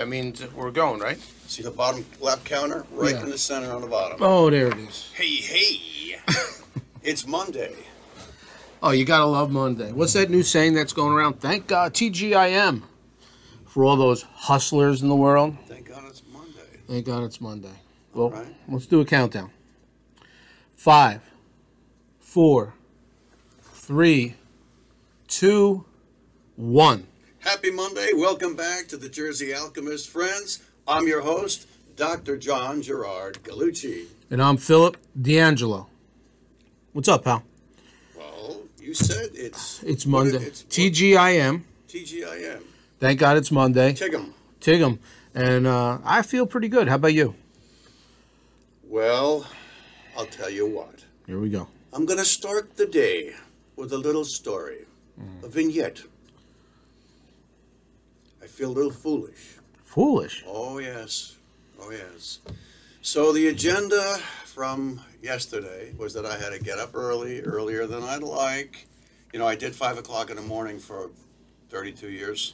that means we're going, right? See the bottom left counter? Right Yeah. in the center on the bottom. Oh, there it is. Hey, hey. it's Monday. Oh, you gotta love Monday. What's that new saying that's going around? Thank God, TGIM, for all those hustlers in the world. Thank God it's Monday. Thank God it's Monday. Well, right. let's do a countdown. Five, four, three, two, one. Happy Monday. Welcome back to the Jersey Alchemist friends. I'm your host, Dr. John Gerard Galucci. And I'm Philip D'Angelo. What's up, pal? Well, you said it's It's Monday. it- It's TGIM. TGIM. Thank God it's Monday. Tigum. Tigum. And uh, I feel pretty good. How about you? Well, I'll tell you what. Here we go. I'm going to start the day with a little story, a vignette. Feel a little foolish. Foolish. Oh, yes. Oh, yes. So, the agenda from yesterday was that I had to get up early, earlier than I'd like. You know, I did 5 o'clock in the morning for 32 years,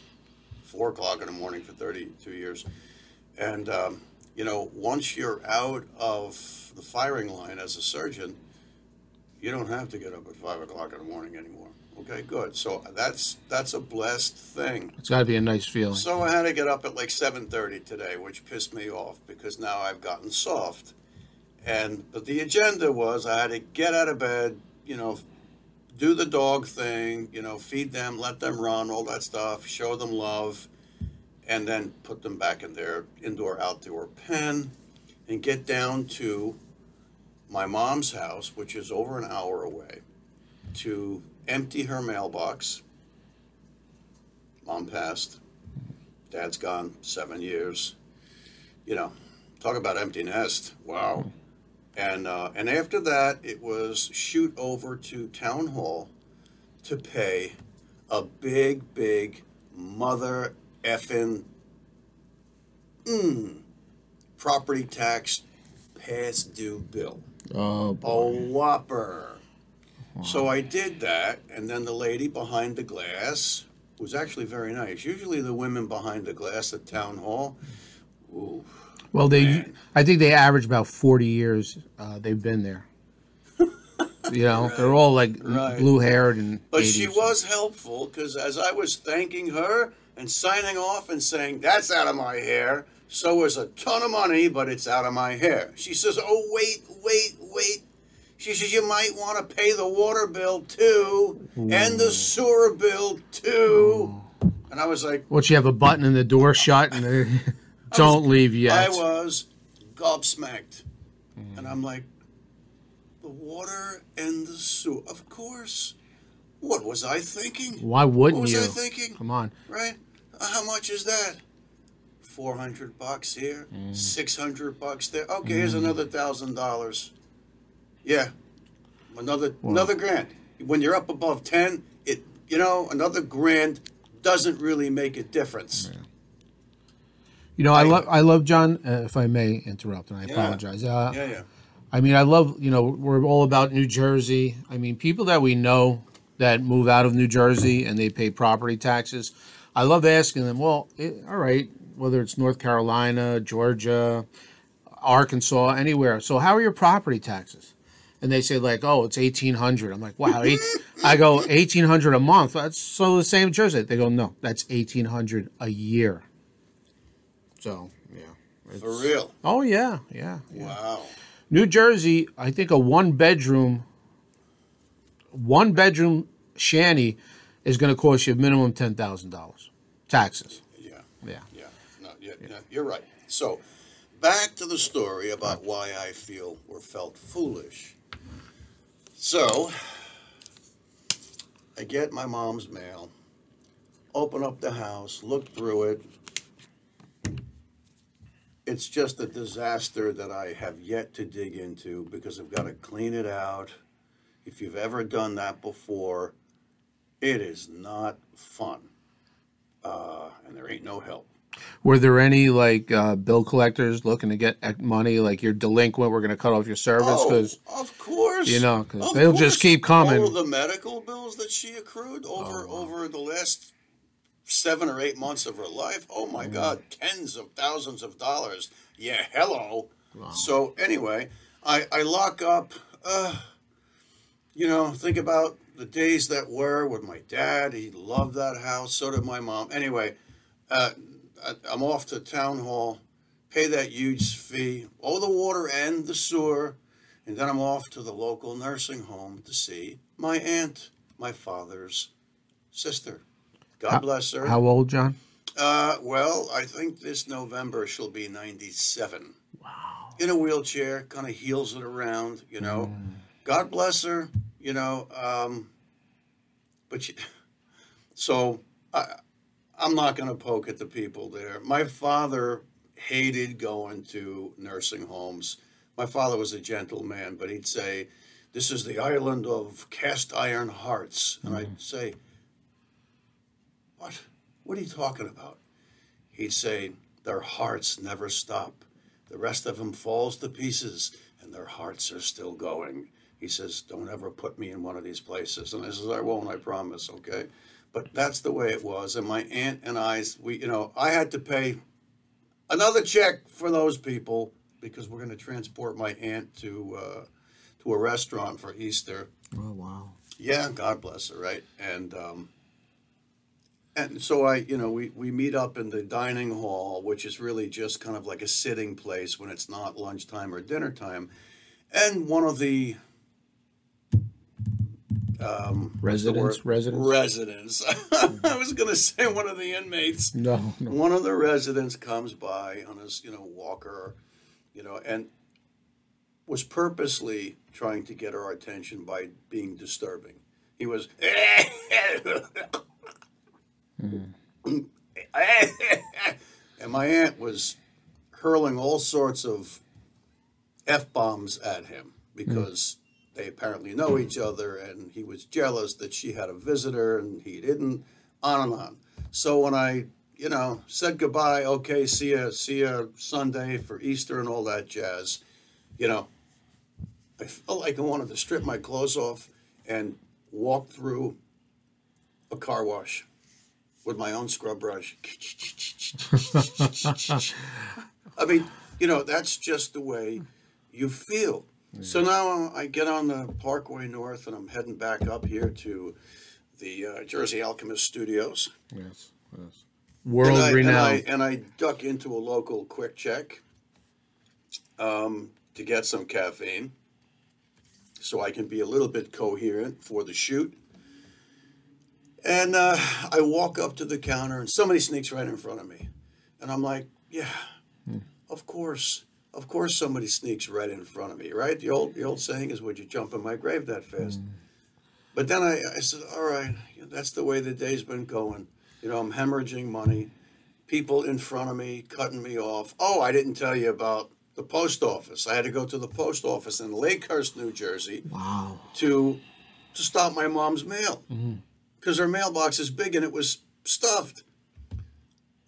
4 o'clock in the morning for 32 years. And, um, you know, once you're out of the firing line as a surgeon, you don't have to get up at 5 o'clock in the morning anymore. Okay, good. So that's that's a blessed thing. It's got to be a nice feeling. So I had to get up at like 7:30 today, which pissed me off because now I've gotten soft. And but the agenda was I had to get out of bed, you know, do the dog thing, you know, feed them, let them run, all that stuff, show them love, and then put them back in their indoor outdoor pen and get down to my mom's house, which is over an hour away, to empty her mailbox. Mom passed. Dad's gone seven years. You know, talk about empty nest. Wow. And uh, and after that, it was shoot over to town hall to pay a big, big mother effing mm, property tax past due bill. Oh, boy. A boy. So I did that, and then the lady behind the glass was actually very nice. Usually, the women behind the glass at town hall, ooh, Well, they, Man. I think they average about 40 years uh, they've been there. you know, they're all like Right. blue haired and. But 80 she was helpful because as I was thanking her and signing off and saying, That's out of my hair, so is a ton of money, but it's out of my hair. She says, Oh, wait, wait, wait. She says, You might want to pay the water bill too and the sewer bill too. Oh. And I was like, What, you have a button and the door shut and they don't leave yet? I was gobsmacked. And I'm like, The water and the sewer. Of course. What was I thinking? Why wouldn't you? What was you? I thinking? Come on. right? How much is that? Four hundred bucks here, mm. six hundred bucks there. Okay, here's mm. another thousand dollars. Yeah, another another grand. When you're up above ten, it you know another grand doesn't really make a difference. You know, I I- love, I love John. Uh, if I may interrupt, and I Yeah. apologize. Uh, Yeah, yeah. I mean, I love, you know, we're all about New Jersey. I mean, people that we know that move out of New Jersey and they pay property taxes. I love asking them, well, it, all right, whether it's North Carolina, Georgia, Arkansas, anywhere. So, how are your property taxes? And they say like, oh, it's eighteen hundred. I'm like, wow. Eight, I go eighteen hundred a month. That's so the same Jersey. They go, no, that's eighteen hundred a year. So, yeah. For real. Oh yeah, yeah, yeah. Wow. New Jersey, I think a one bedroom, one bedroom shanty is going to cost you minimum ten thousand dollars, taxes. Yeah, Yeah. yeah. No, yeah, yeah, you're right. So, back to the story about why I feel or felt foolish. So, I get my mom's mail, open up the house, look through it. It's just a disaster that I have yet to dig into because I've got to clean it out. If you've ever done that before, it is not fun. Uh, and there ain't no help. Were there any like uh, bill collectors looking to get money? Like you're delinquent, we're going to cut off your service because Oh, of course. you know, 'cause Of they'll just keep coming. All the medical bills that she accrued over Oh, wow. over the last seven or eight months of her life. Oh my God, tens of thousands of dollars. Yeah, hello. So anyway, I, I lock up, uh, you know, think about the days that were with my dad. He loved that house. So did my mom. Anyway, uh, I'm off to town hall, pay that huge fee, all the water and the sewer, and then I'm off to the local nursing home to see my aunt, my father's sister. God How- bless her. How old, John? Uh, well, I think this November she'll be 97. Wow. In a wheelchair, kind of heels it around, you know. God bless her, you know. Um, but she, so I, I'm not going to poke at the people there. My father hated going to nursing homes. My father was a gentleman, but he'd say, This is the island of cast iron hearts. And I'd mm-hmm. say, What? What are you talking about? He'd say, Their hearts never stop. The rest of them falls to pieces, and their hearts are still going. He says, Don't ever put me in one of these places. And I says, I won't, I promise, okay? But that's the way it was. And my aunt and I, we, you know, I had to pay another check for those people because we're going to transport my aunt to uh, to a restaurant for Easter. Oh wow. Yeah, God bless her, right? And um, and so I, you know, we we meet up in the dining hall, which is really just kind of like a sitting place when it's not lunchtime or dinner time. And one of the um, Residents, residents? residents. I was going to say one of the inmates No, no. one of the residents comes by on his you know walker you know and was purposely trying to get our attention by being disturbing he was and my aunt was hurling all sorts of f-bombs at him because they apparently know each other and he was jealous that she had a visitor and he didn't on and on so when i you know said goodbye okay see ya see ya sunday for easter and all that jazz you know i felt like i wanted to strip my clothes off and walk through a car wash with my own scrub brush I mean, you know, that's just the way you feel. So now I get on the Parkway North and I'm heading back up here to the uh, Jersey Alchemist Studios. Yes, yes. World and I, renowned. And I, and I duck into a local QuickChek um, to get some caffeine so I can be a little bit coherent for the shoot. And uh, I walk up to the counter and somebody sneaks right in front of me. And I'm like, yeah, of course. Of course somebody sneaks right in front of me, right? The old the old saying is, would you jump in my grave that fast? Mm. But then I, I said, all right, that's the way the day's been going. You know, I'm hemorrhaging money. People in front of me cutting me off. Oh, I didn't tell you about the post office. I had to go to the post office in Lakehurst, New Jersey, wow. to to stop my mom's mail mm. because her mailbox is big and it was stuffed.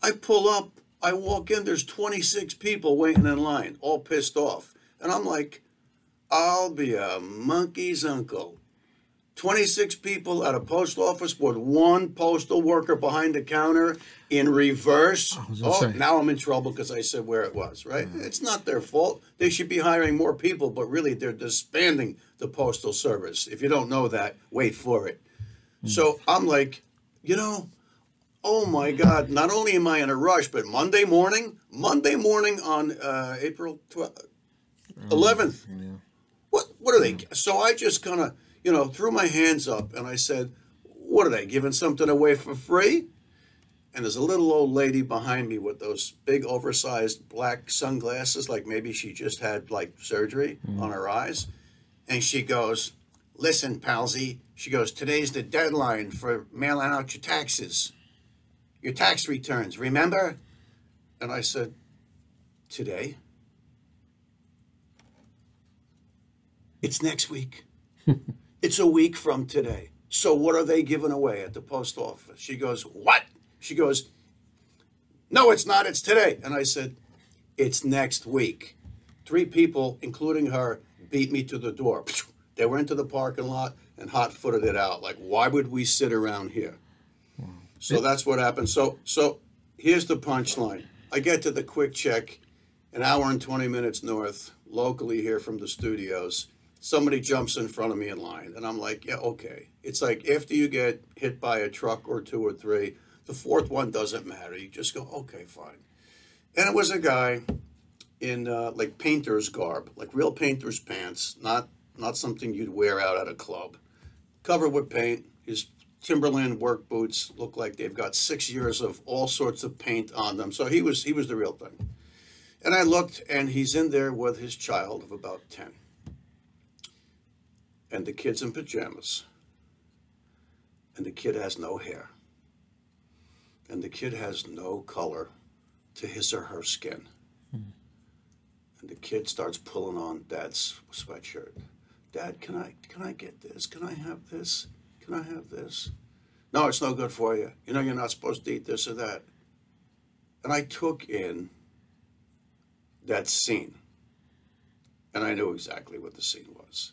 I pull up, I walk in, there's 26 people waiting in line, all pissed off. And I'm like, I'll be a monkey's uncle. 26 people at a post office with one postal worker behind the counter in reverse. Oh, say. now I'm in trouble because I said where it was, right? It's not their fault. They should be hiring more people, but really they're disbanding the postal service. If you don't know that, wait for it. So I'm like, you know, oh my God, not only am I in a rush, but Monday morning, Monday morning on uh, April 12th, mm, 11th, what, what are they? Mm. So I just kind of, you know, threw my hands up and I said, what are they, giving something away for free? And there's a little old lady behind me with those big oversized black sunglasses, like maybe she just had like surgery mm. on her eyes. And she goes, Listen, Palsy, she goes, Today's the deadline for mailing out your taxes, your tax returns, remember? And I said, Today? It's next week. it's a week from today. So what are they giving away at the post office? She goes, What? She goes, No, it's not. It's today. And I said, It's next week. Three people, including her, beat me to the door. They were into the parking lot and hot footed it out. Like, why would we sit around here? So that's what happened. So so here's the punchline. I get to the QuickChek, an hour and twenty minutes north, locally here from the studios. Somebody jumps in front of me in line, and I'm like, yeah, okay. It's like after you get hit by a truck or two or three, the fourth one doesn't matter. You just go, okay, fine. And it was a guy in uh, like painter's garb, like real painter's pants, not not something you'd wear out at a club. Covered with paint. His Timberland work boots look like they've got six years of all sorts of paint on them. So he was he was the real thing. And I looked, and he's in there with his child of about ten, and the kid's in pajamas, and the kid has no hair, and the kid has no color to his or her skin. And the kid starts pulling on dad's sweatshirt. Dad, can I can I get this? Can I have this? Can I have this? No, it's no good for you. You know you're not supposed to eat this or that. And I took in that scene. And I knew exactly what the scene was.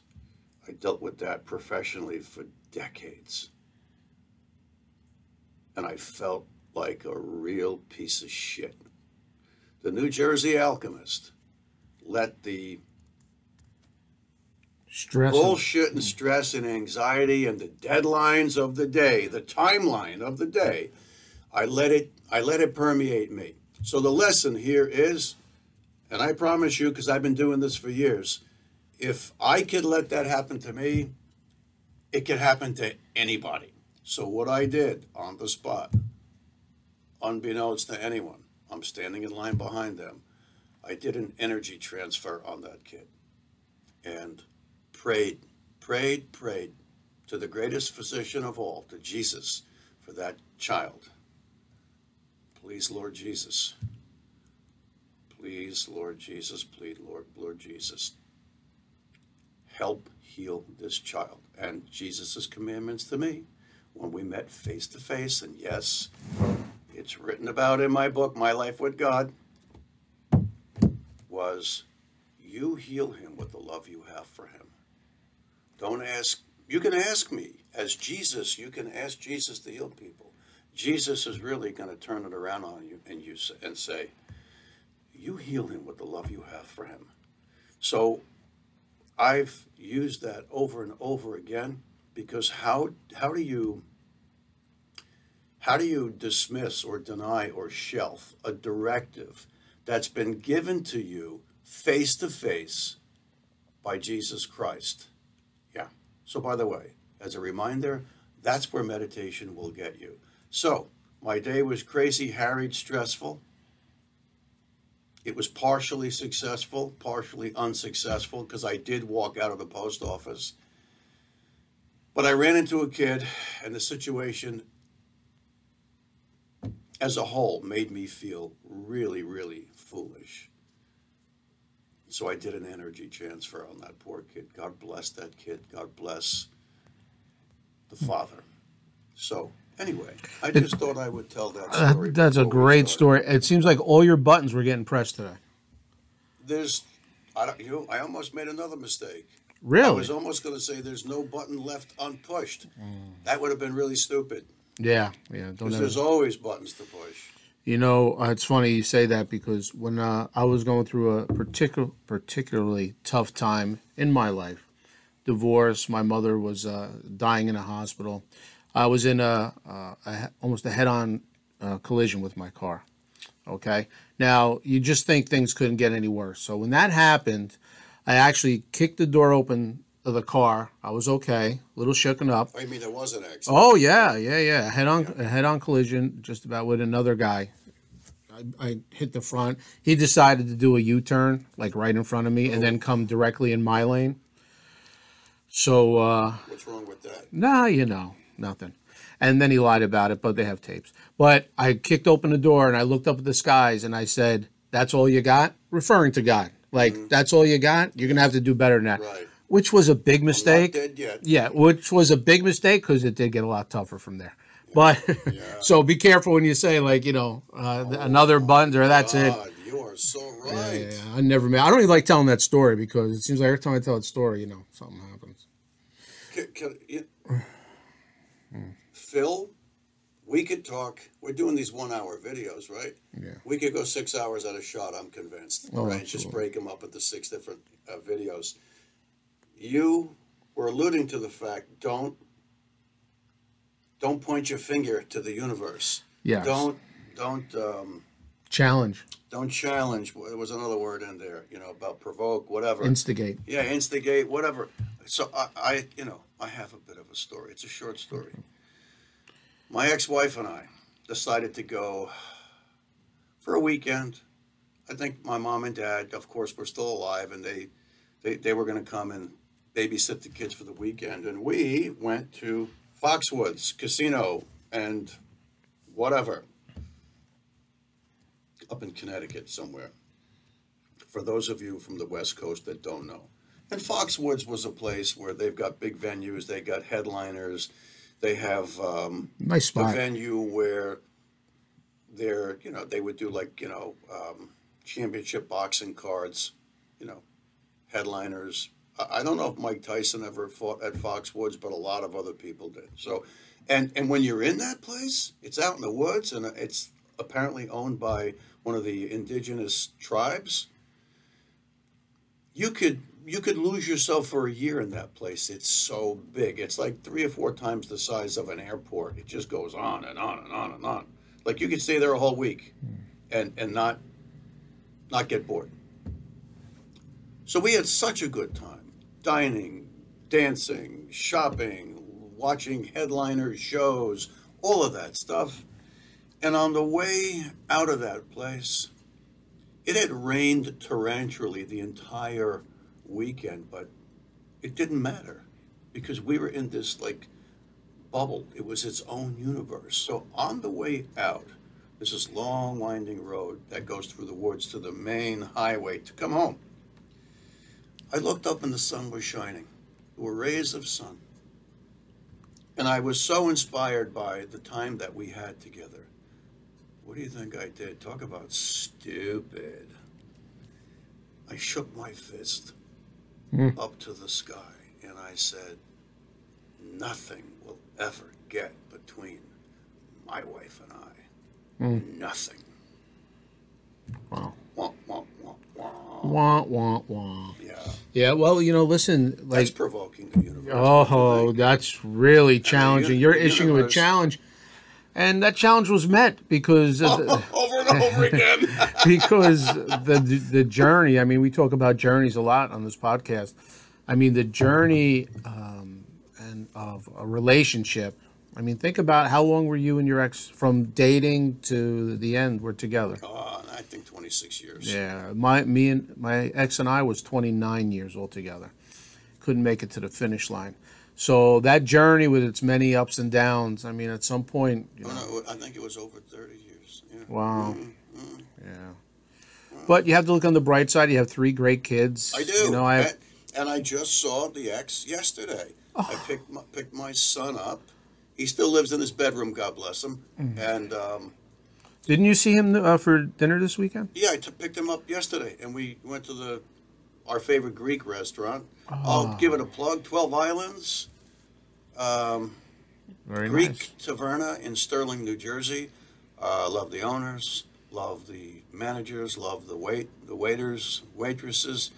I dealt with that professionally for decades. And I felt like a real piece of shit. The New Jersey Alchemist let the Stress. bullshit and stress and anxiety and the deadlines of the day, the timeline of the day, I let it I let it permeate me. So the lesson here is, and I promise you, because I've been doing this for years, if I could let that happen to me, it could happen to anybody. So what I did on the spot, unbeknownst to anyone, I'm standing in line behind them. I did an energy transfer on that kid. And prayed, prayed, prayed to the greatest physician of all, to Jesus, for that child. Please, Lord Jesus. Please, Lord Jesus. Please, Lord, Lord Jesus. Help heal this child. And Jesus' commandments to me when we met face to face. And yes, it's written about in my book, My Life with God, was you heal him with the love you have for him. Don't ask, you can ask me. As Jesus, you can ask Jesus to heal people. Jesus is really going to turn it around on you and you and say, you heal him with the love you have for him. So I've used that over and over again because how how do you how do you dismiss or deny or shelf a directive that's been given to you face to face by Jesus Christ? So by the way, as a reminder, that's where meditation will get you. So, my day was crazy, harried, stressful. It was partially successful, partially unsuccessful because I did walk out of the post office. But I ran into a kid, and the situation as a whole made me feel really, really foolish. So I did an energy transfer on that poor kid. God bless that kid. God bless the father. So anyway, I just thought I would tell that story. that's a great story. It seems like all your buttons were getting pressed today. There's, I don't, you know, I almost made another mistake. Really? I was almost going to say there's no button left unpushed. Mm. That would have been really stupid Yeah, yeah. Because there's always buttons to push. You know, uh, it's funny you say that because when uh, I was going through a particular, particularly tough time in my life, divorce, my mother was uh, dying in a hospital. I was in a, uh, a almost a head-on uh, collision with my car. Okay, now you just think things couldn't get any worse. So when that happened, I actually kicked the door open of the car. I was okay, a little shooken up. I mean, there was an accident. Oh yeah, yeah, yeah. Head on, a head on collision, just about with another guy. I, I hit the front. He decided to do a U turn, like right in front of me, and then come directly in my lane. So uh, What's wrong with that? nah, you know, nothing. And then he lied about it, but they have tapes. But I kicked open the door and I looked up at the skies and I said, "That's all you got," referring to God. Like that's all you got. You're gonna have to do better than that. Right. Which was a big mistake. yet. Yeah, which was a big mistake because it did get a lot tougher from there. But Yeah. so be careful when you say like you know uh, th- another button or that's it. You are so right. yeah, yeah. I never. I don't even like telling that story because it seems like every time I tell that story, you know, something happens. Can, can, you, Phil we could talk. We're doing these one-hour videos, right? Yeah. We could go six hours at a shot. I'm convinced. Oh, right? Just break them up into six different uh, videos. You were alluding to the fact. Don't don't point your finger to the universe. Yeah. Don't don't um, Challenge, don't challenge. There was another word in there. You know about provoke, whatever. instigate. Yeah, instigate, whatever. So I, I, you know, I have a bit of a story. It's a short story. My ex-wife and I decided to go for a weekend. I think my mom and dad, of course, were still alive, and they, they, they were going to come and babysit the kids for the weekend. And we went to Foxwoods Casino and whatever up in Connecticut somewhere. For those of you from the West Coast that don't know. And Foxwoods was a place where they've got big venues, they got headliners, they have um, Nice a spot. venue where they're, you know, they would do like, you know, um, championship boxing cards, you know, headliners. I, don't know if Mike Tyson ever fought at Foxwoods, but a lot of other people did. So, and and when you're in that place, it's out in the woods, and it's apparently owned by one of the indigenous tribes. You could you could lose yourself for a year in that place. It's so big. It's like three or four times the size of an airport. It just goes on and on and on and on. Like you could stay there a whole week, and and not not get bored. So we had such a good time, dining, dancing, shopping, watching headliner shows, all of that stuff. And on the way out of that place, it had rained torrentially the entire weekend, but it didn't matter because we were in this like bubble. It was its own universe. So on the way out, there's this long winding road that goes through the woods to the main highway to come home. I looked up and the sun was shining. There were rays of sun. And I was so inspired by the time that we had together. What do you think I did? Talk about stupid. I shook my fist Hmm. up to the sky and I said, Nothing will ever get between my wife and I. Hmm. Nothing. Wow. Wah, wah, wah, wah. Wah wah wah. Yeah. Yeah. Well, you know, listen, That's like, provoking the universe. oh, that's really challenging. You're issuing a universe- challenge, and that challenge was met because of the, over and over again. because the the journey. I mean, we talk about journeys a lot on this podcast. I mean, the journey um, and of a relationship. I mean, think about how long were you and your ex from dating to the end? We're together. Uh, think 26 years. Yeah, my me and my ex and I was 29 years altogether. Couldn't make it to the finish line. So that journey with its many ups and downs. I mean, at some point, you know, no, I think it was over 30 years. Yeah. wow, Mm-hmm. yeah. But you have to look on the bright side. You have three great kids. I do. You know, I have, and, and I just saw the ex yesterday. Oh. I picked my, picked my son up. He still lives in his bedroom, God bless him. Mm-hmm. And um, didn't you see him uh, for dinner this weekend? yeah, I t- picked him up yesterday, and we went to the our favorite Greek restaurant. I'll Ah. give it a plug. Twelve Islands. Um, Very Greek nice. Taverna in Stirling, New Jersey. Uh, love the owners, love the managers, love the wait, the waiters, waitresses,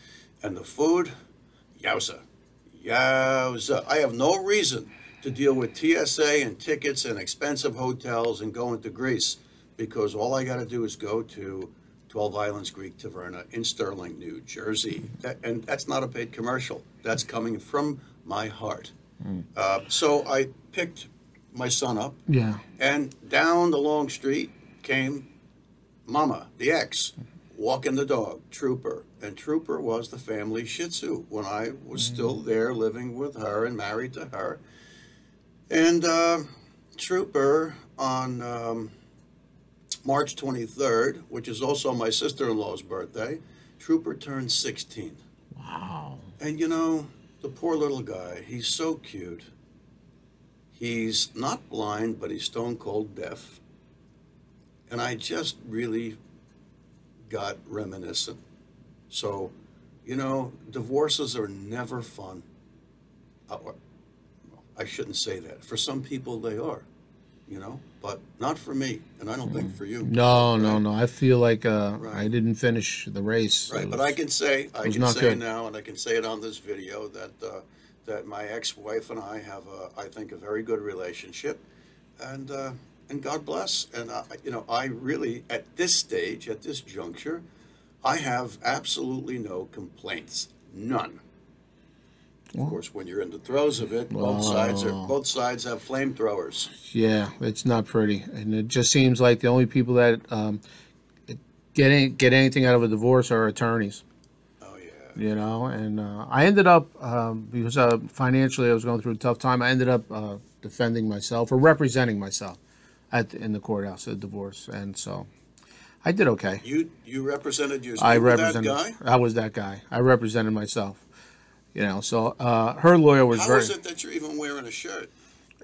and the food. Yowza, yowza! I have no reason to deal with TSA and tickets and expensive hotels and going to Greece because all I got to do is go to 12 Islands Greek Taverna in Stirling, New Jersey. That, and that's not a paid commercial. That's coming from my heart. Uh, so I picked my son up, Yeah. and down the long street came Mama, the ex, walking the dog, Trooper. And Trooper was the family Shih Tzu when I was still there living with her and married to her. And uh, Trooper on um, March 23rd, which is also my sister in law's birthday, Trooper turned 16. Wow. And you know, the poor little guy, he's so cute. He's not blind, but he's stone cold deaf. And I just really got reminiscent. So, you know, divorces are never fun. Uh, I shouldn't say that. For some people, they are. you know, but not for me, and I don't think for you. No, no, no. I feel like uh, I didn't finish the race. Right, but I can say, I can say good. now, and I can say it on this video, that, uh, that my ex-wife and I have, a, I think, a very good relationship, and, uh, and God bless, and, I, you know, I really, at this stage, at this juncture, I have absolutely no complaints, none. Of course, when you're in the throes of it, both sides are, both sides have flamethrowers. Yeah, it's not pretty, and it just seems like the only people that um, get any, get anything out of a divorce are attorneys. Oh, yeah. You know, and uh, I ended up um, because uh, financially I was going through a tough time. I ended up uh, defending myself or representing myself at in the courthouse at divorce, and so I did okay. You, you represented yourself, I were that represented. guy? I was that guy. I represented myself. You know, so uh, her lawyer was How very. is it that you're even wearing a shirt?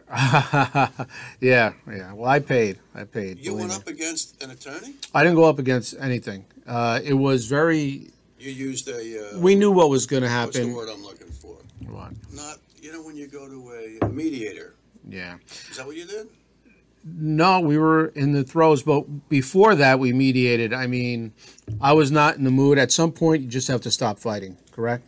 yeah, yeah. Well, I paid. I paid. You went me. up against an attorney? I didn't go up against anything. Uh, it was very. You used a. Uh, We knew what was going to happen. What's the word I'm looking for? What? Not, you know, when you go to a, a mediator. Yeah. Is that what you did? No, we were in the throes, but before that, we mediated. I mean, I was not in the mood. At some point, you just have to stop fighting. Correct.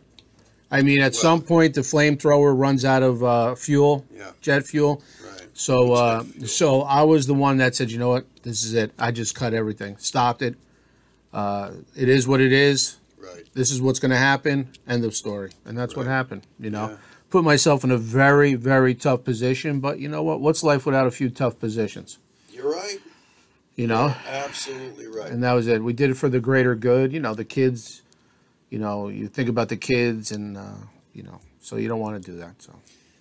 I mean, at some point, the flamethrower runs out of uh, fuel, Yeah. jet fuel. Right. So, uh, so I was the one that said, you know what, this is it. I just cut everything, stopped it. Uh, it is what it is. Right. This is what's going to happen. End of story. And that's what Right. happened. You know, Yeah. put myself in a very, very tough position. But you know what? What's life without a few tough positions? You're right. You know, Absolutely right. and that was it. We did it for the greater good. You know, the kids. You know, you think about the kids, and uh, you know, so you don't want to do that. So.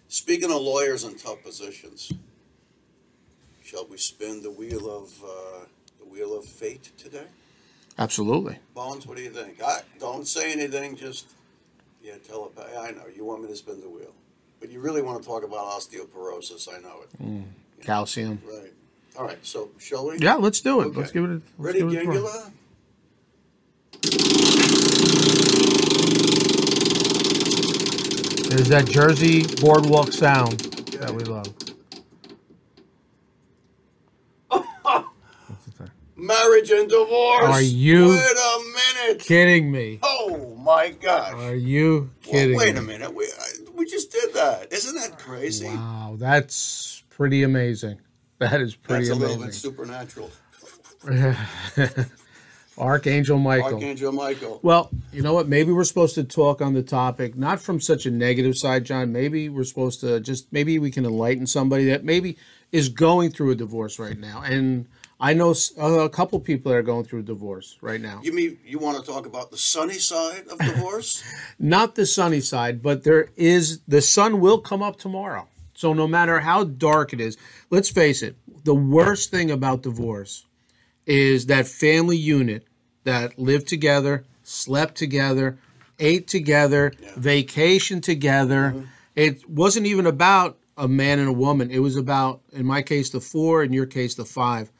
Speaking of lawyers in tough positions, shall we spin the wheel of uh, the wheel of fate today? Absolutely. Bones, what do you think? I don't say anything. Just yeah, telepathy. I know you want me to spin the wheel, but you really want to talk about osteoporosis. I know it. Calcium. Right. All right. So shall we? Yeah, let's do it. Okay. Let's give it. A, let's Ready, give it a try. Gangula? There's that Jersey boardwalk sound that we love. What's it say? Marriage and divorce. Are you- Wait a minute. Kidding me? Oh my gosh. Are you Well, kidding? wait me? a minute. We I, we just did that. Isn't that crazy? Wow, that's pretty amazing. That is pretty amazing. That's a little bit amazing. supernatural. Archangel Michael. Archangel Michael. Well, you know what? Maybe we're supposed to talk on the topic, not from such a negative side, John. Maybe we're supposed to just, maybe we can enlighten somebody that maybe is going through a divorce right now. And I know uh, a couple people that are going through a divorce right now. You mean you want to talk about the sunny side of divorce? Not the sunny side, but there is, the sun will come up tomorrow. So no matter how dark it is, let's face it, the worst thing about divorce is that family unit that lived together, slept together, ate together, vacationed together. It wasn't even about a man and a woman. It was about, in my case, the four, in your case, the five.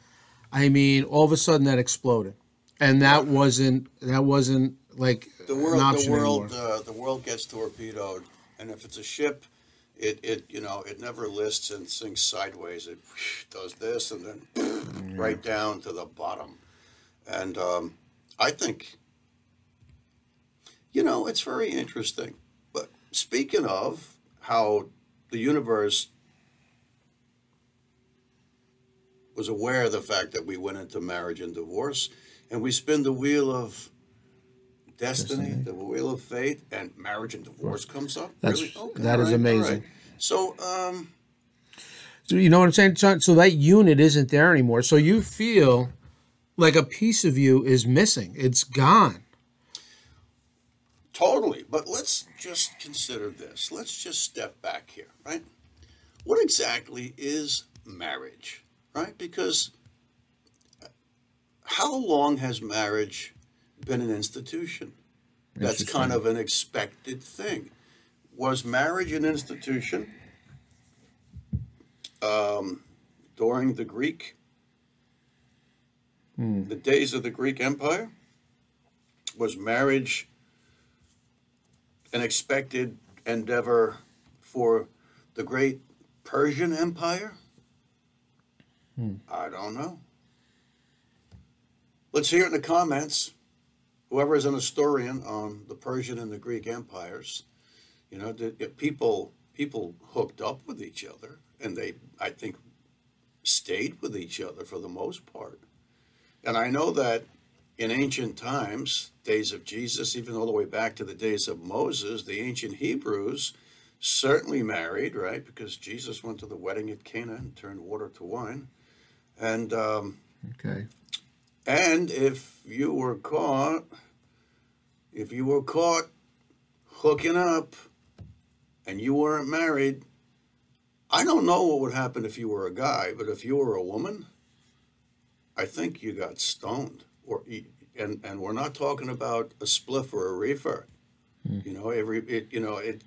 I mean, all of a sudden that exploded, and that wasn't that wasn't like the world, the world, uh, the world gets torpedoed, and if it's a ship, it, it you know it never lists and sinks sideways. It does this and then right down to the bottom, and um, I think you know it's very interesting. But speaking of how the universe was aware of the fact that we went into marriage and divorce, and we spin the wheel of destiny, Destiny. the wheel of fate, and marriage and divorce comes up. That's- really? Okay, that all is amazing. right. So, um, So you know what I'm saying? So that unit isn't there anymore. So you feel like a piece of you is missing. It's gone. totally. But let's just consider this. Let's just step back here, right? What exactly is marriage, right? Because how long has marriage been an institution? That's kind of an expected thing. Was marriage an institution um, during the Greek, the days of the Greek Empire? Was marriage an expected endeavor for the great Persian Empire? I don't know. Let's hear it in the comments. Whoever is an historian on the Persian and the Greek empires, you know, if people people hooked up with each other, and they, I think, stayed with each other for the most part. And I know that in ancient times, days of Jesus, even all the way back to the days of Moses, the ancient Hebrews certainly married, right? Because Jesus went to the wedding at Cana and turned water to wine. And um, Okay. And if you were caught, if you were caught hooking up and you weren't married, I don't know what would happen if you were a guy, but if you were a woman, I think you got stoned. Or and and we're not talking about a spliff or a reefer. Hmm. You know, every it you know it.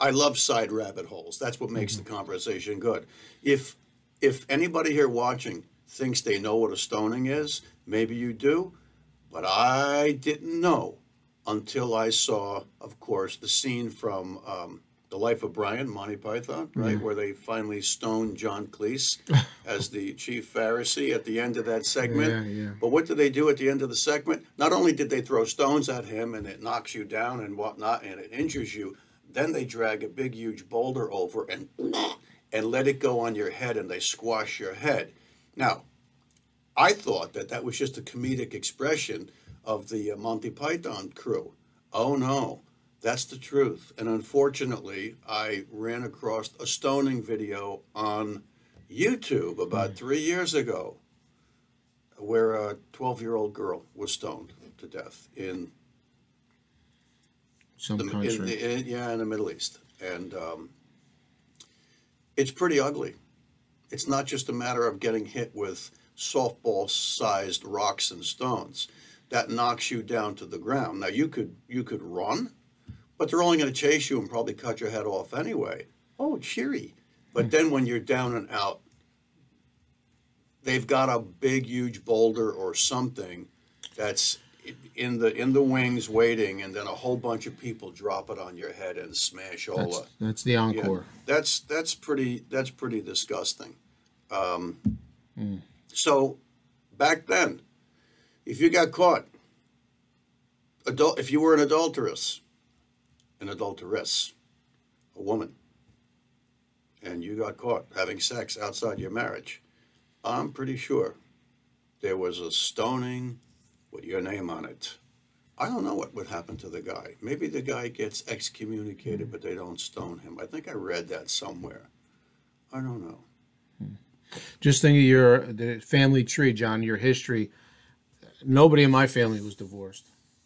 I love side rabbit holes. That's what makes the mm-hmm. conversation good. If if anybody here watching thinks they know what a stoning is, maybe you do, but I didn't know until I saw, of course, the scene from um, The Life of Brian, Monty Python, right, where they finally stone John Cleese as the chief Pharisee at the end of that segment. Yeah, yeah. But what did they do at the end of the segment? Not only did they throw stones at him and it knocks you down and whatnot and it injures you, then they drag a big, huge boulder over and and let it go on your head and they squash your head. Now, I thought that that was just a comedic expression of the uh, Monty Python crew. Oh no, that's the truth. And unfortunately, I ran across a stoning video on YouTube about three years ago where a 12 year old girl was stoned to death in Some the, in country. the, in, yeah, in the Middle East. And um, it's pretty ugly. It's not just a matter of getting hit with softball sized rocks and stones. That knocks you down to the ground. Now you could you could run, but they're only going to chase you and probably cut your head off anyway. Oh, cheery. But then when you're down and out, they've got a big huge boulder or something that's in the in the wings waiting and then a whole bunch of people drop it on your head and smash all that's, the that's the yeah, encore. that's that's pretty that's pretty disgusting. Um, Hmm. So back then, if you got caught, adult if you were an adulteress, an adulteress, a woman, and you got caught having sex outside your marriage, I'm pretty sure there was a stoning with your name on it. I don't know what would happen to the guy. Maybe the guy gets excommunicated, but they don't stone him. I think I read that somewhere. I don't know. Just think of your the family tree, John. Your history. Nobody in my family was divorced.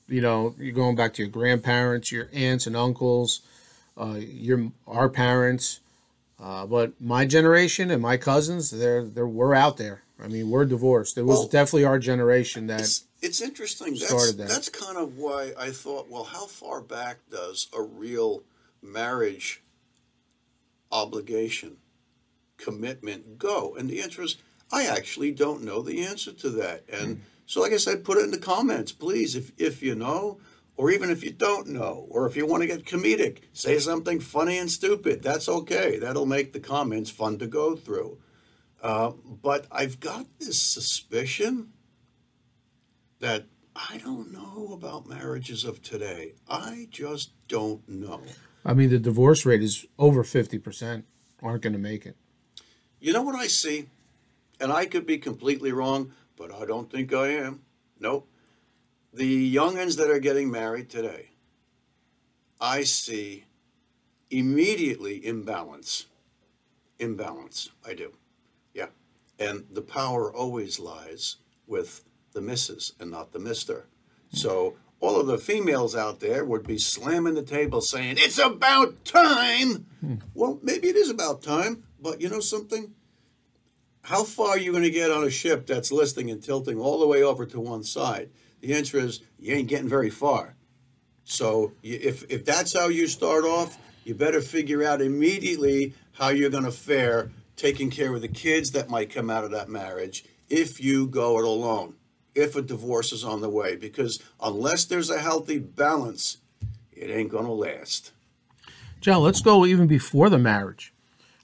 You know, you're going back to your grandparents, your aunts and uncles, uh, your our parents. Uh, but my generation and my cousins, they're they're we're out there. I mean, we're divorced. It was Well, definitely our generation that It's, it's interesting. That's, that. that's kind of why I thought, well, how far back does a real marriage obligation, commitment go? And the answer is, I actually don't know the answer to that. And Hmm. so, like I said, put it in the comments, please, if, if you know, or even if you don't know, or if you want to get comedic, say something funny and stupid. That's okay. That'll make the comments fun to go through. Uh, but I've got this suspicion that I don't know about marriages of today. I just don't know. I mean, the divorce rate is over fifty percent aren't going to make it. You know what I see? And I could be completely wrong, but I don't think I am. Nope. The youngins that are getting married today, I see immediately imbalance. Imbalance. I do. And the power always lies with the missus and not the mister. Hmm. So all of the females out there would be slamming the table saying, It's about time. Hmm. Well, maybe it is about time, but you know something? How far are you going to get on a ship that's listing and tilting all the way over to one side? The answer is you ain't getting very far. So if, if that's how you start off, you better figure out immediately how you're going to fare taking care of the kids that might come out of that marriage if you go it alone, if a divorce is on the way. Because unless there's a healthy balance, it ain't going to last. John, let's go even before the marriage.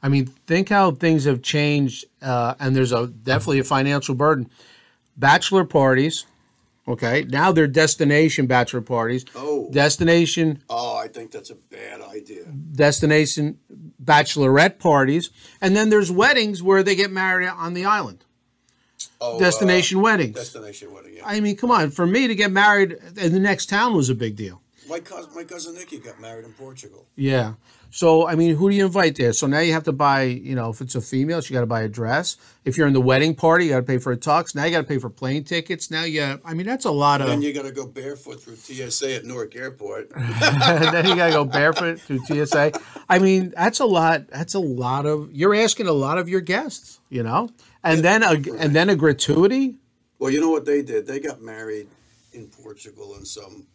I mean, think how things have changed, uh, and there's a definitely a financial burden. Bachelor parties, okay, now they're destination bachelor parties. Oh. Destination Oh, I think that's a bad idea. destination bachelorette parties, and then there's weddings where they get married on the island. Oh, Destination uh, weddings. Destination wedding. Yeah. I mean, come on, for me to get married in the next town was a big deal. my cousin, my cousin Nicky got married in Portugal. Yeah. So I mean, who do you invite there? So now you have to buy, you know, if it's a female, she got to buy a dress. If you're in the wedding party, you got to pay for a tux. Now you got to pay for plane tickets. Now you, I mean, that's a lot of. Then you got to go barefoot through TSA at Newark Airport. and then you got to go barefoot through TSA. I mean, that's a lot. That's a lot of. You're asking a lot of your guests, you know, and then a and then a gratuity. well, you know what they did? They got married in Portugal in some,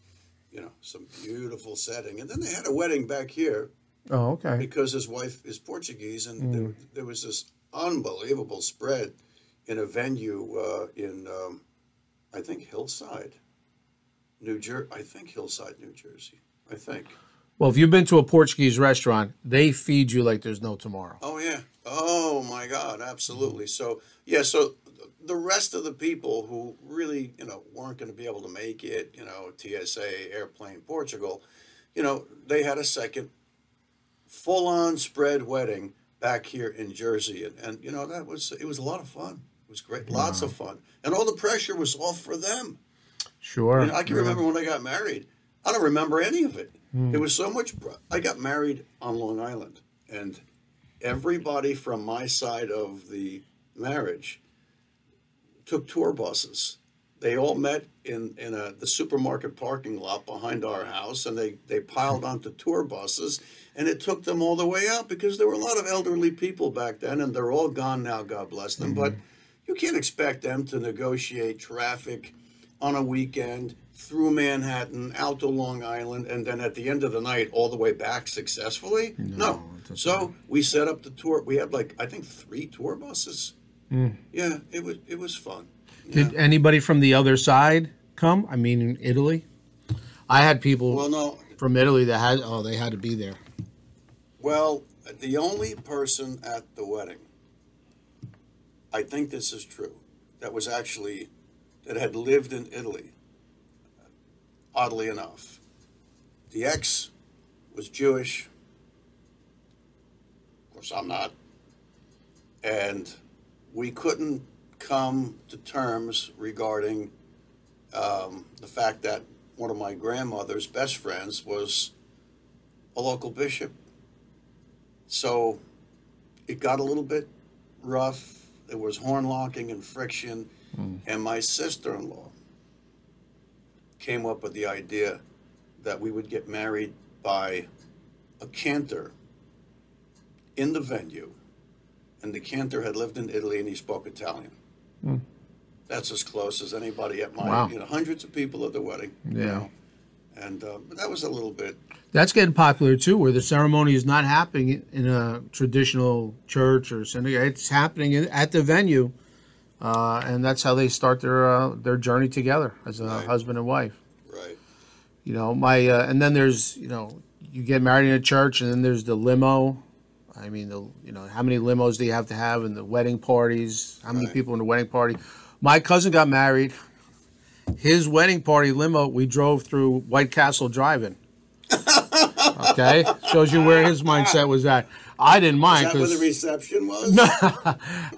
you know, some beautiful setting, and then they had a wedding back here Oh, okay. because his wife is Portuguese, and there, there was this unbelievable spread in a venue uh, in, um, I think Hillside, New Jersey. I think Hillside, New Jersey. I think. Well, if you've been to a Portuguese restaurant, they feed you like there's no tomorrow. Oh yeah. Oh my God, absolutely. So yeah, so the rest of the people who really, you know, weren't going to be able to make it, you know, TSA, airplane, Portugal, you know, they had a second full-on spread wedding back here in Jersey, and, and you know that was it was a lot of fun. It was great, lots of fun, and all the pressure was off for them. Sure. You know, I can Yeah. remember when I got married. I don't remember any of it. Hmm. There was so much. pr- I got married on Long Island, and everybody from my side of the marriage took tour buses. They all met in in a, the supermarket parking lot behind our house, and they they piled hmm. onto tour buses, and it took them all the way out because there were a lot of elderly people back then, and they're all gone now. God bless them, but hmm. you can't expect them to negotiate traffic on a weekend through Manhattan, out to Long Island, and then at the end of the night, all the way back successfully. No. doesn't So we set up the tour. We had like I think three tour buses. Hmm. Yeah, it was it was fun. Yeah. Did anybody from the other side come? I mean, in Italy, I had people Well, no. from Italy that had. Oh, they had to be there. Well, the only person at the wedding, I think this is true, that was actually that had lived in Italy. Oddly enough, the ex was Jewish. Of course, I'm not. And we couldn't come to terms regarding um, the fact that one of my grandmother's best friends was a local bishop. So it got a little bit rough. There was horn locking and friction. And my sister in law came up with the idea that we would get married by a cantor in the venue. And the cantor had lived in Italy and he spoke Italian. That's as close as anybody at my, Wow. you know, hundreds of people at the wedding. you Yeah. know. And uh, but that was a little bit That's getting popular too, where the ceremony is not happening in a traditional church or synagogue. It's happening in, at the venue, uh, and that's how they start their uh, their journey together as a Right. husband and wife. right. You know, my uh, and then there's you know you get married in a church, and then there's the limo. I mean, the you know how many limos do you have to have in the wedding parties? How many Right. people in the wedding party? My cousin got married. His wedding party limo, we drove through White Castle Drive-In. okay, shows you where his mindset was at. I didn't Is mind that where the reception was?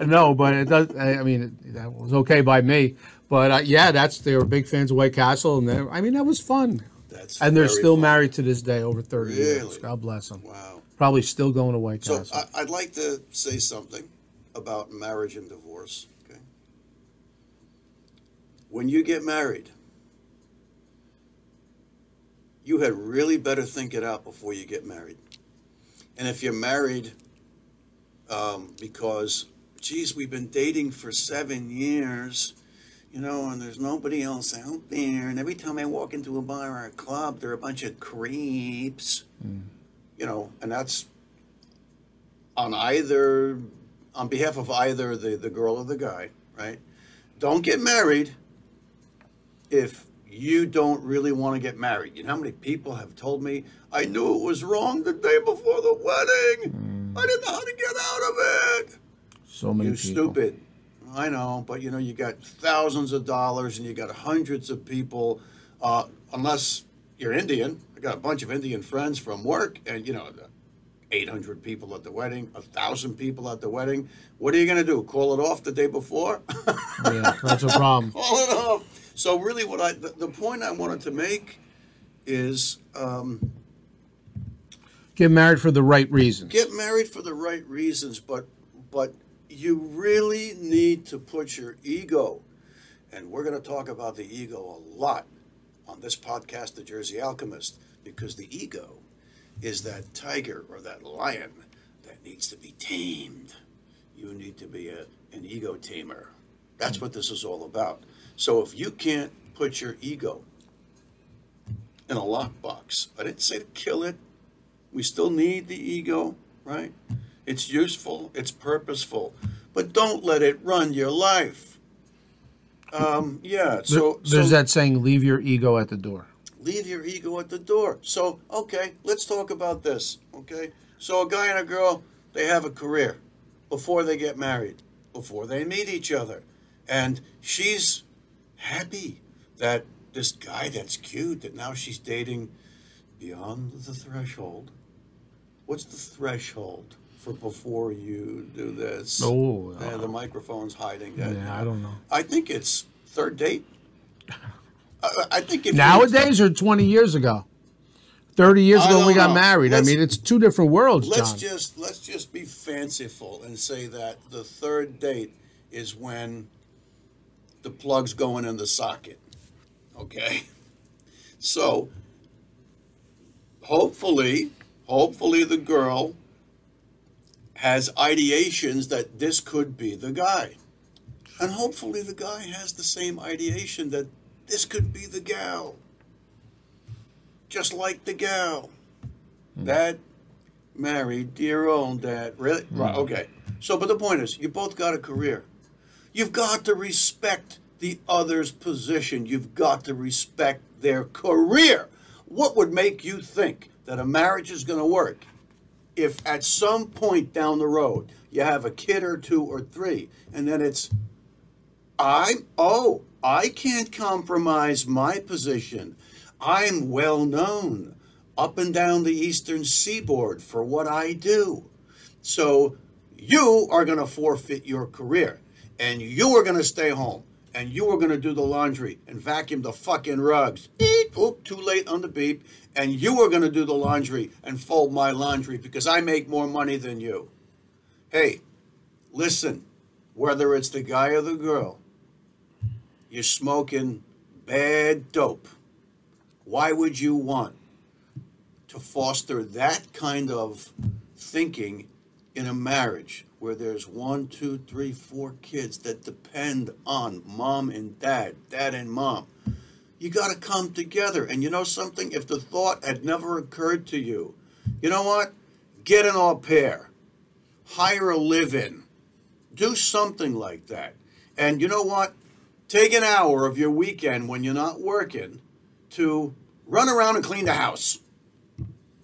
no, but it does. I mean, that was okay by me. But uh, yeah, that's they were big fans of White Castle, and they, I mean that was fun. That's And they're still fun. married to this day, over thirty years. God bless them. Wow. Probably still going to White So Castle. I, I'd like to say something about marriage and divorce. Okay. When you get married, you had really better think it out before you get married. And if you're married um, because, geez, we've been dating for seven years, you know, and there's nobody else out there, and every time I walk into a bar or a club, there are a bunch of creeps, you know, and that's on either on behalf of either the, the girl or the guy, right? Don't get married if you don't really want to get married. You know how many people have told me I knew it was wrong the day before the wedding? I didn't know how to get out of it. So many You stupid. I know, but you know, you got thousands of dollars and you got hundreds of people. Uh, unless you're Indian, I got a bunch of Indian friends from work, and you know, 800 people at the wedding, a thousand people at the wedding. What are you going to do? Call it off the day before? Yeah, that's a problem. Call it off. So really, what I the, the point I wanted to make is um, Get married for the right reasons. get married for the right reasons, but but you really need to put your ego, and we're going to talk about the ego a lot on this podcast, The Jersey Alchemist, because the ego is that tiger or that lion that needs to be tamed. You need to be a, an ego tamer. That's what this is all about. So if you can't put your ego in a lockbox, I didn't say to kill it. We still need the ego, right? It's useful, it's purposeful, but don't let it run your life. Um, yeah, so There's so that saying, leave your ego at the door. leave your ego at the door. So, okay, let's talk about this. Okay, so a guy and a girl, they have a career before they get married, before they meet each other, and she's happy that this guy that's cute that now she's dating beyond the threshold. What's the threshold for before you do this? Oh, Yeah, the uh, microphone's hiding that. yeah, I don't know. I think it's third date. I, I think Nowadays or 20 years ago? 30 years I ago when we got know. married. I Let's- mean, it's two different worlds, let's John. just let's just be fanciful and say that the third date is when the plug's going in the socket. Okay, so hopefully, hopefully the girl has ideations that this could be the guy, and hopefully the guy has the same ideation that this could be the gal, just like the gal hmm. that married dear old dad. Really? Hmm. Right. Okay. So, but the point is, you both got a career. You've got to respect the other's position. You've got to respect their career. What would make you think that a marriage is going to work if at some point down the road you have a kid or two or three, and then it's, I'm, oh, I can't compromise my position. I'm well known up and down the eastern seaboard for what I do. So you are going to forfeit your career and you are going to stay home and you are going to do the laundry and vacuum the fucking rugs. Beep, oop, too late on the beep. And you are going to do the laundry and fold my laundry because I make more money than you. Hey, listen, whether it's the guy or the girl, you're smoking bad dope. Why would you want to foster that kind of thinking in a marriage where there's one, two, three, four kids that depend on mom and dad, dad and mom? You got to come together. And you know something? If the thought had never occurred to you, you know what? Get an au pair, hire a live in, do something like that. And you know what? Take an hour of your weekend when you're not working to run around and clean the house.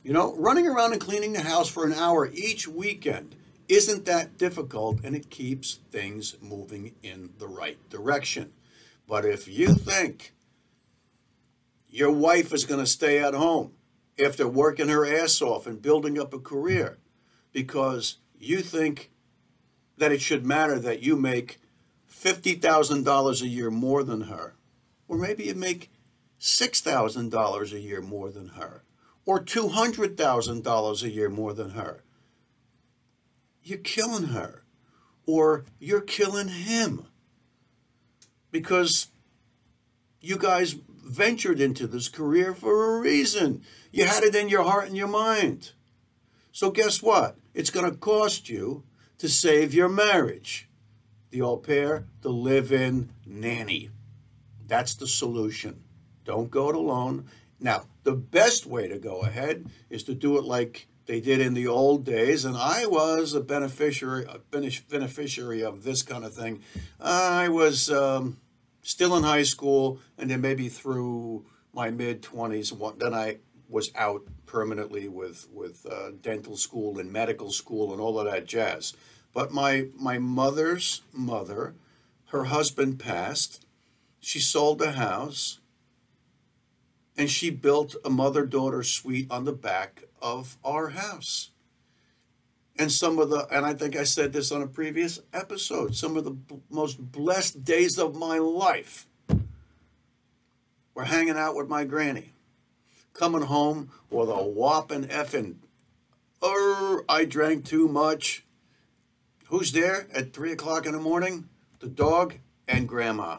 You know, running around and cleaning the house for an hour each weekend isn't that difficult and it keeps things moving in the right direction. But if you think your wife is going to stay at home after working her ass off and building up a career because you think that it should matter that you make $50,000 a year more than her, or maybe you make $6,000 a year more than her, or $200,000 a year more than her. You're killing her, or you're killing him. Because you guys ventured into this career for a reason. You had it in your heart and your mind. So, guess what? It's going to cost you to save your marriage. The au pair, the live in nanny. That's the solution. Don't go it alone. Now, the best way to go ahead is to do it like they did in the old days, and I was a beneficiary, a beneficiary of this kind of thing. I was um, still in high school, and then maybe through my mid twenties, then I was out permanently with with uh, dental school and medical school and all of that jazz. But my my mother's mother, her husband passed. She sold the house and she built a mother daughter suite on the back of our house. And some of the, and I think I said this on a previous episode, some of the b- most blessed days of my life were hanging out with my granny, coming home with a whopping effing, er, I drank too much. Who's there at three o'clock in the morning? The dog and grandma.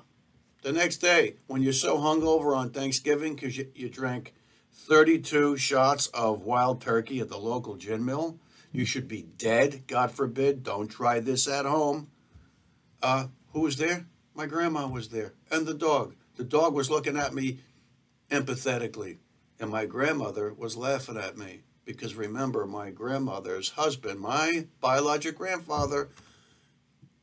The next day, when you're so hungover on Thanksgiving because you, you drank 32 shots of wild turkey at the local gin mill, you should be dead. God forbid. Don't try this at home. Uh, who was there? My grandma was there, and the dog. The dog was looking at me empathetically, and my grandmother was laughing at me because remember, my grandmother's husband, my biologic grandfather,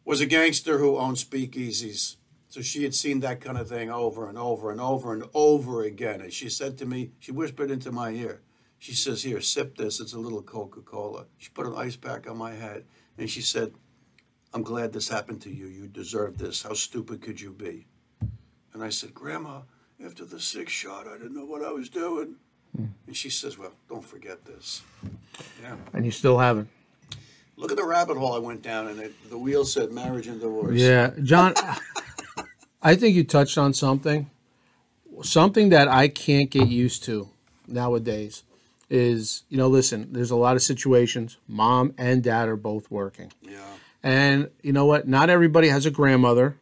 was a gangster who owned speakeasies. So she had seen that kind of thing over and over and over and over again. And she said to me, she whispered into my ear, she says, Here, sip this. It's a little Coca Cola. She put an ice pack on my head. And she said, I'm glad this happened to you. You deserve this. How stupid could you be? And I said, Grandma, after the sixth shot, I didn't know what I was doing. Hmm. And she says, Well, don't forget this. Yeah. And you still haven't. Look at the rabbit hole I went down, and it, the wheel said marriage and divorce. Yeah, John, I think you touched on something. Something that I can't get used to nowadays is, you know, listen, there's a lot of situations. Mom and dad are both working. Yeah. And you know what? Not everybody has a grandmother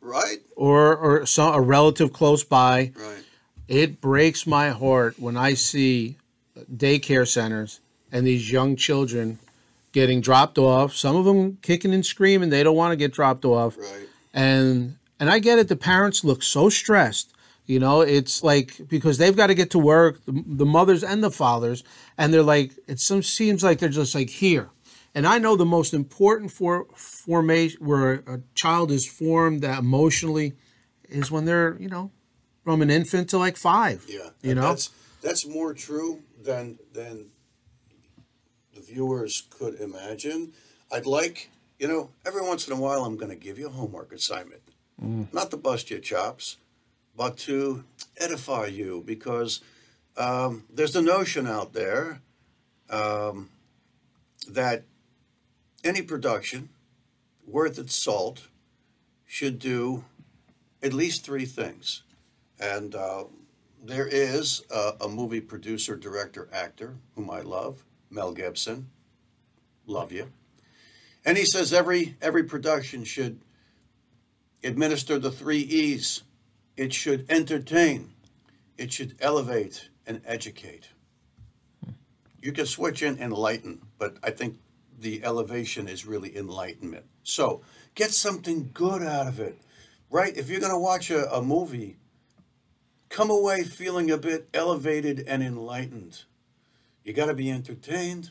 Right? or, or some, a relative close by. Right. It breaks my heart when I see daycare centers and these young children getting dropped off. Some of them kicking and screaming. They don't want to get dropped off Right. and and I get it. The parents look so stressed. You know, it's like because they've got to get to work, the, the mothers and the fathers, and they're like, it some seems like they're just like here. And I know the most important for formation where a child is formed that emotionally is when they're you know from an infant to like five. Yeah, you know. that's that's more true than than the viewers could imagine. I'd like, you know, every once in a while, I'm going to give you a homework assignment, not to bust your chops, but to edify you because um, there's the notion out there um, that any production worth its salt should do at least three things. And uh, there is a, a movie producer, director, actor whom I love, Mel Gibson. Love you. And he says every every production should administer the three E's. It should entertain, it should elevate and educate. You can switch in enlighten, but I think the elevation is really enlightenment. So get something good out of it, right? If you're going to watch a, a movie, come away feeling a bit elevated and enlightened. You got to be entertained,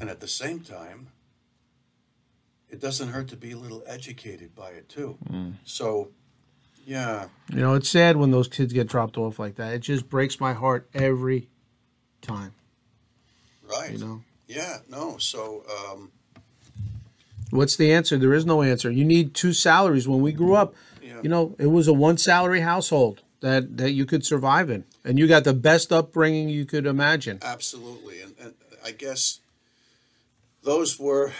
and at the same time, it doesn't hurt to be a little educated by it too. So, yeah, You know, it's sad when those kids get dropped off like that. It just breaks my heart every time. right. You know. Yeah, no. So, um, What's the answer? There is no answer. You need two salaries. When we grew up, Yeah. you know, it was a one salary household that that you could survive in, and you got the best upbringing you could imagine. Absolutely. And, and I guess those were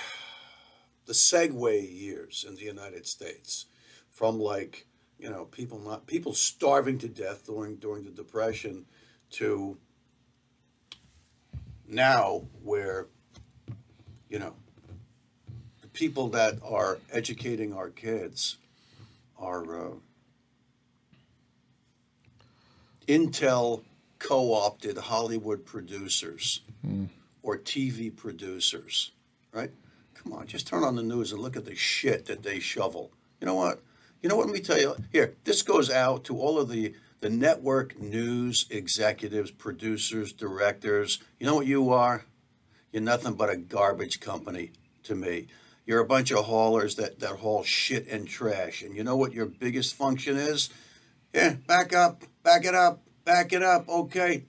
the segue years in the United States from like, you know, people not people starving to death during during the depression to now where you know the people that are educating our kids are uh, Intel co-opted Hollywood producers or TV producers, right? Come on, just turn on the news and look at the shit that they shovel. You know what? You know what? Let me tell you. Here, this goes out to all of the the network news executives, producers, directors. You know what you are? You're nothing but a garbage company to me. You're a bunch of haulers that, that haul shit and trash. And you know what your biggest function is? Yeah, back up, back it up, back it up. Okay.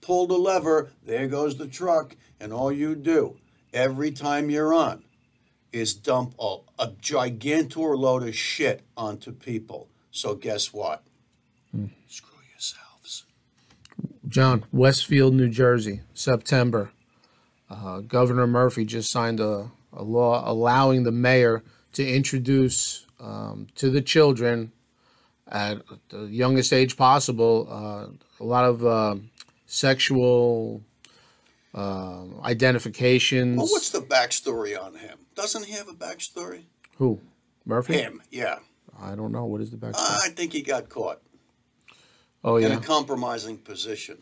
pull the lever, there goes the truck, and all you do every time you're on is dump a, a gigantor load of shit onto people. So guess what? Screw yourselves. John, Westfield, New Jersey, September. Uh, Governor Murphy just signed a, a law allowing the mayor to introduce um, to the children at the youngest age possible uh, a lot of uh, sexual uh, identifications. Well, what's the backstory on him? Doesn't he have a backstory? Who? Murphy? Him, yeah. I don't know. What is the backstory? I think he got caught oh, yeah. in a compromising position.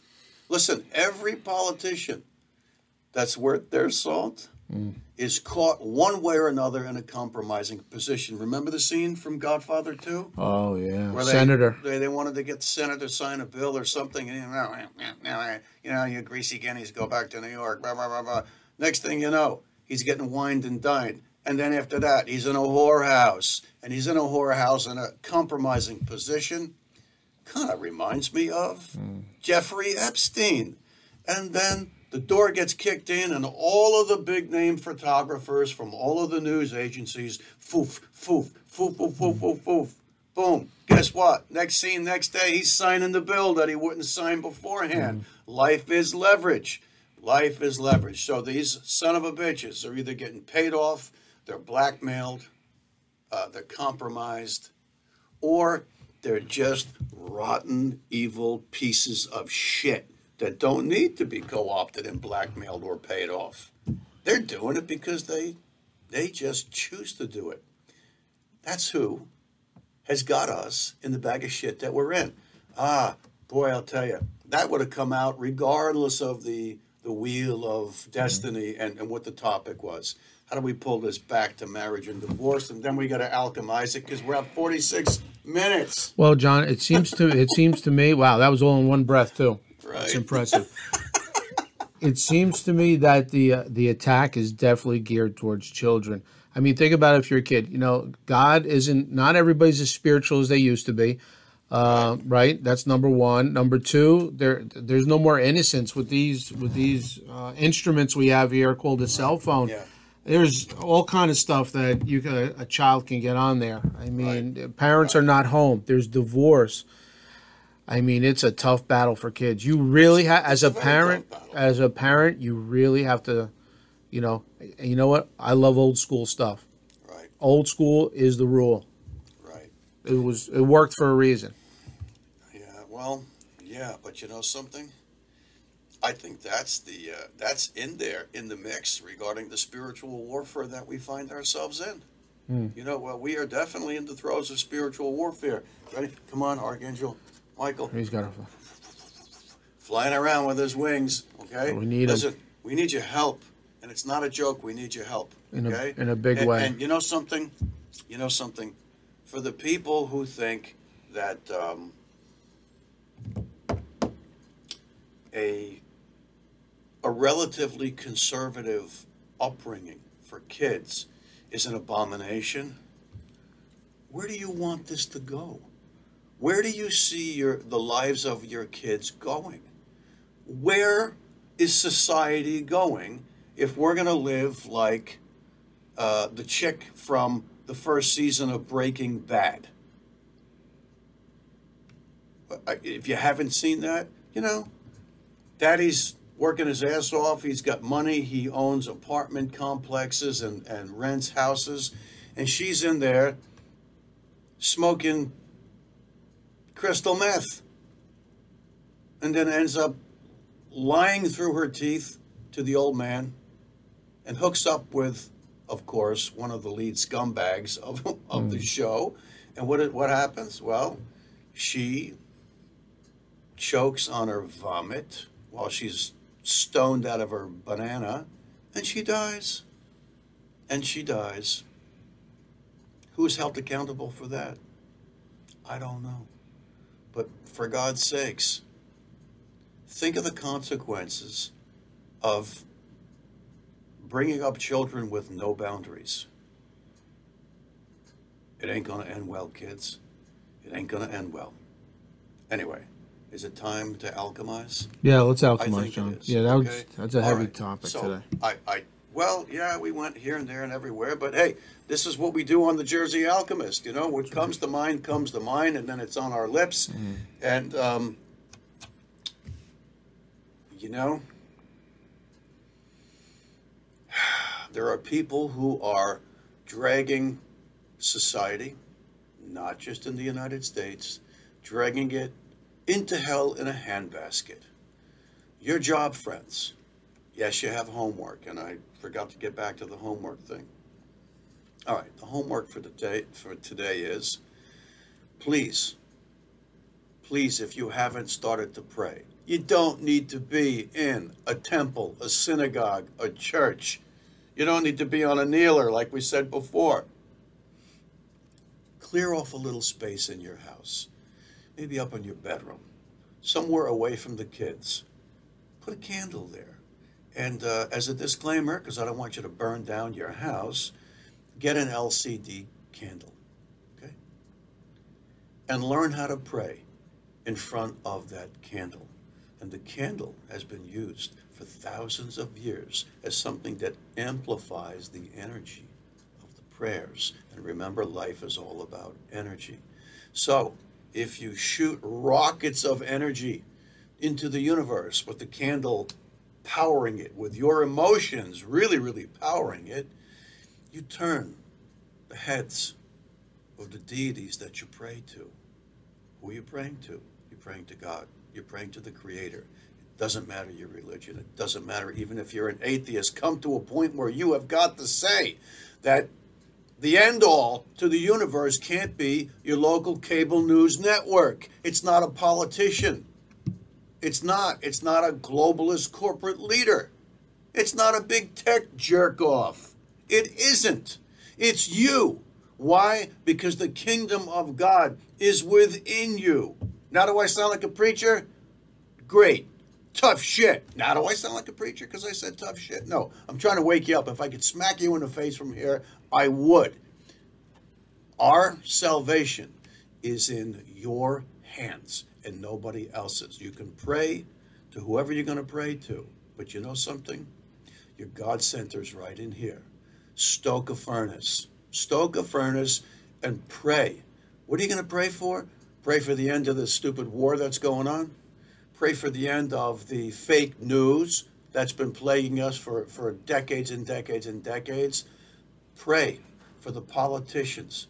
Listen, every politician that's worth their salt mm. is caught one way or another in a compromising position. Remember the scene from Godfather 2? Oh, yeah. Where Senator. They, they wanted to get the senator sign a bill or something. And, you know, you know, you greasy guineas go back to New York. Blah, blah, blah, blah. Next thing you know, he's getting wined and dined. And then after that, he's in a whorehouse. And he's in a whorehouse in a compromising position. Kind of reminds me of Jeffrey Epstein. And then the door gets kicked in, and all of the big name photographers from all of the news agencies, foof, foof, foof, foof, foof, foof, foof. Boom. Guess what? Next scene, next day, he's signing the bill that he wouldn't sign beforehand. Mm. Life is leverage. Life is leverage. So these son of a bitches are either getting paid off, they're blackmailed, uh, they're compromised, or they're just rotten, evil pieces of shit that don't need to be co-opted and blackmailed or paid off. They're doing it because they they just choose to do it. That's who has got us in the bag of shit that we're in. Ah, boy, I'll tell you, that would have come out regardless of the the wheel of destiny and, and what the topic was. How do we pull this back to marriage and divorce? And then we got to alchemize it because we're at 46 minutes. Well, John, it seems to it seems to me. Wow, that was all in one breath too. Right. That's impressive. it seems to me that the uh, the attack is definitely geared towards children. I mean, think about it if you're a kid. You know, God isn't. Not everybody's as spiritual as they used to be. Uh, right. That's number one. Number two, there there's no more innocence with these with these uh, instruments we have here called a cell phone. Yeah. There's all kind of stuff that you can, a child can get on there. I mean, parents are not home. There's divorce. I mean, it's a tough battle for kids. You really have, as a parent, as a parent, you really have to, you know, you know what? I love old school stuff. Right, Old school is the rule. It was, it worked for a reason. Yeah, well, yeah, but you know something? I think that's the uh, that's in there in the mix regarding the spiritual warfare that we find ourselves in. You know, well, we are definitely in the throes of spiritual warfare. Ready? Come on, Archangel Michael, He's got a, flying around with his wings. Okay, We need. Listen, we need your help, and it's not a joke. We need your help. In a- Okay, in a big And- way. And you know something? You know something? For the people who think that um, a a relatively conservative upbringing for kids is an abomination. Where do you want this to go? Where do you see your the lives of your kids going? Where is society going if we're going to live like uh, the chick from the first season of Breaking Bad? If you haven't seen that, you know, Daddy's working his ass off. He's got money. He owns apartment complexes and, and rents houses. And she's in there smoking crystal meth. And then ends up lying through her teeth to the old man and hooks up with, of course, one of the lead scumbags of, of the hmm. show. And what, what happens? Well, she chokes on her vomit while she's stoned out of her banana, and she dies. And she dies. Who's held accountable for that? I don't know. But for God's sakes, think of the consequences of bringing up children with no boundaries. It ain't going to end well, kids. It ain't going to end well. Anyway, Is it time to alchemize? Yeah, let's alchemize, John. Yeah, that was okay? that's a All heavy right. topic so today. I, I, well, yeah, we went here and there and everywhere, but hey, this is what we do on the Jersey Alchemist. You know, what comes to mind comes to mind, and then it's on our lips. Mm-hmm. And um, you know, there are people who are dragging society, not just in the United States, dragging it into hell in a handbasket. Your job, friends. Yes, you have homework, and I forgot to get back to the homework thing. All right, the homework for today for today is please, please, if you haven't started to pray, you don't need to be in a temple, a synagogue, a church. You don't need to be on a kneeler, like we said before. Clear off a little space in your house, maybe up in your bedroom, somewhere away from the kids. Put a candle there. And uh, as a disclaimer, because I don't want you to burn down your house, get an LCD candle. Okay? And learn how to pray in front of that candle. And the candle has been used for thousands of years as something that amplifies the energy of the prayers. And remember, life is all about energy. So, if you shoot rockets of energy into the universe with the candle powering it, with your emotions really, really powering it, you turn the heads of the deities that you pray to. Who are you praying to? You're praying to God. You're praying to the Creator. Doesn't matter your religion. It doesn't matter even if you're an atheist. Come to a point where you have got to say that the end all to the universe can't be your local cable news network. It's not a politician. It's not. It's not a globalist corporate leader. It's not a big tech jerk off. It isn't. It's you. Why? Because the kingdom of God is within you. Now, do I sound like a preacher? Great. Tough shit. Now, do I sound like a preacher because I said tough shit? No. I'm trying to wake you up. If I could smack you in the face from here, I would. Our salvation is in your hands and nobody else's. You can pray to whoever you're going to pray to, but you know something? Your God center's right in here. Stoke a furnace. Stoke a furnace and pray. What are you going to pray for? Pray for the end of this stupid war that's going on. Pray for the end of the fake news that's been plaguing us for, for decades and decades and decades. Pray for the politicians.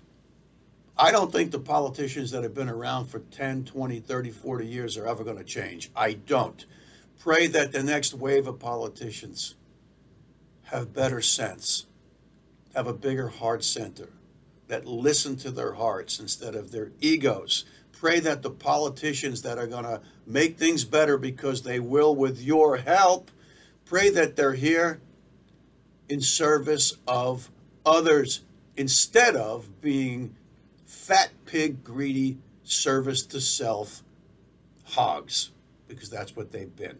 I don't think the politicians that have been around for 10, 20, 30, 40 years are ever going to change. I don't. Pray that the next wave of politicians have better sense, have a bigger heart center, that listen to their hearts instead of their egos. Pray that the politicians that are going to make things better because they will with your help, pray that they're here in service of others instead of being fat pig greedy service to self hogs because that's what they've been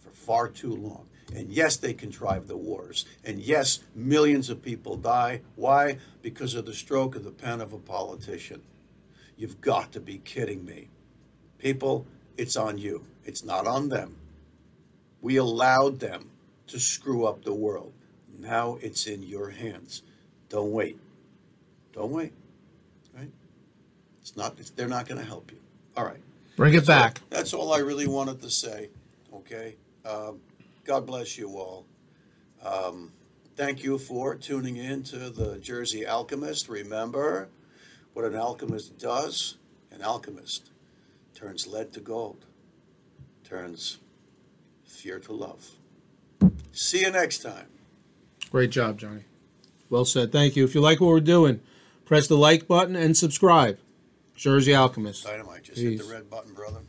for far too long. And yes, they contrive the wars. And yes, millions of people die. Why? Because of the stroke of the pen of a politician. You've got to be kidding me. People, it's on you. It's not on them. We allowed them to screw up the world. Now it's in your hands. Don't wait. Don't wait. Right? It's not. It's, they're not going to help you. All right. Bring it back. That's all I really wanted to say. Okay. Um, God bless you all. Um, thank you for tuning in to the Jersey Alchemist. Remember what an alchemist does? An alchemist turns lead to gold, turns fear to love. See you next time. Great job, Johnny. Well said. Thank you. If you like what we're doing, press the like button and subscribe. Jersey Alchemist. Dynamite, just hit the red button, brother.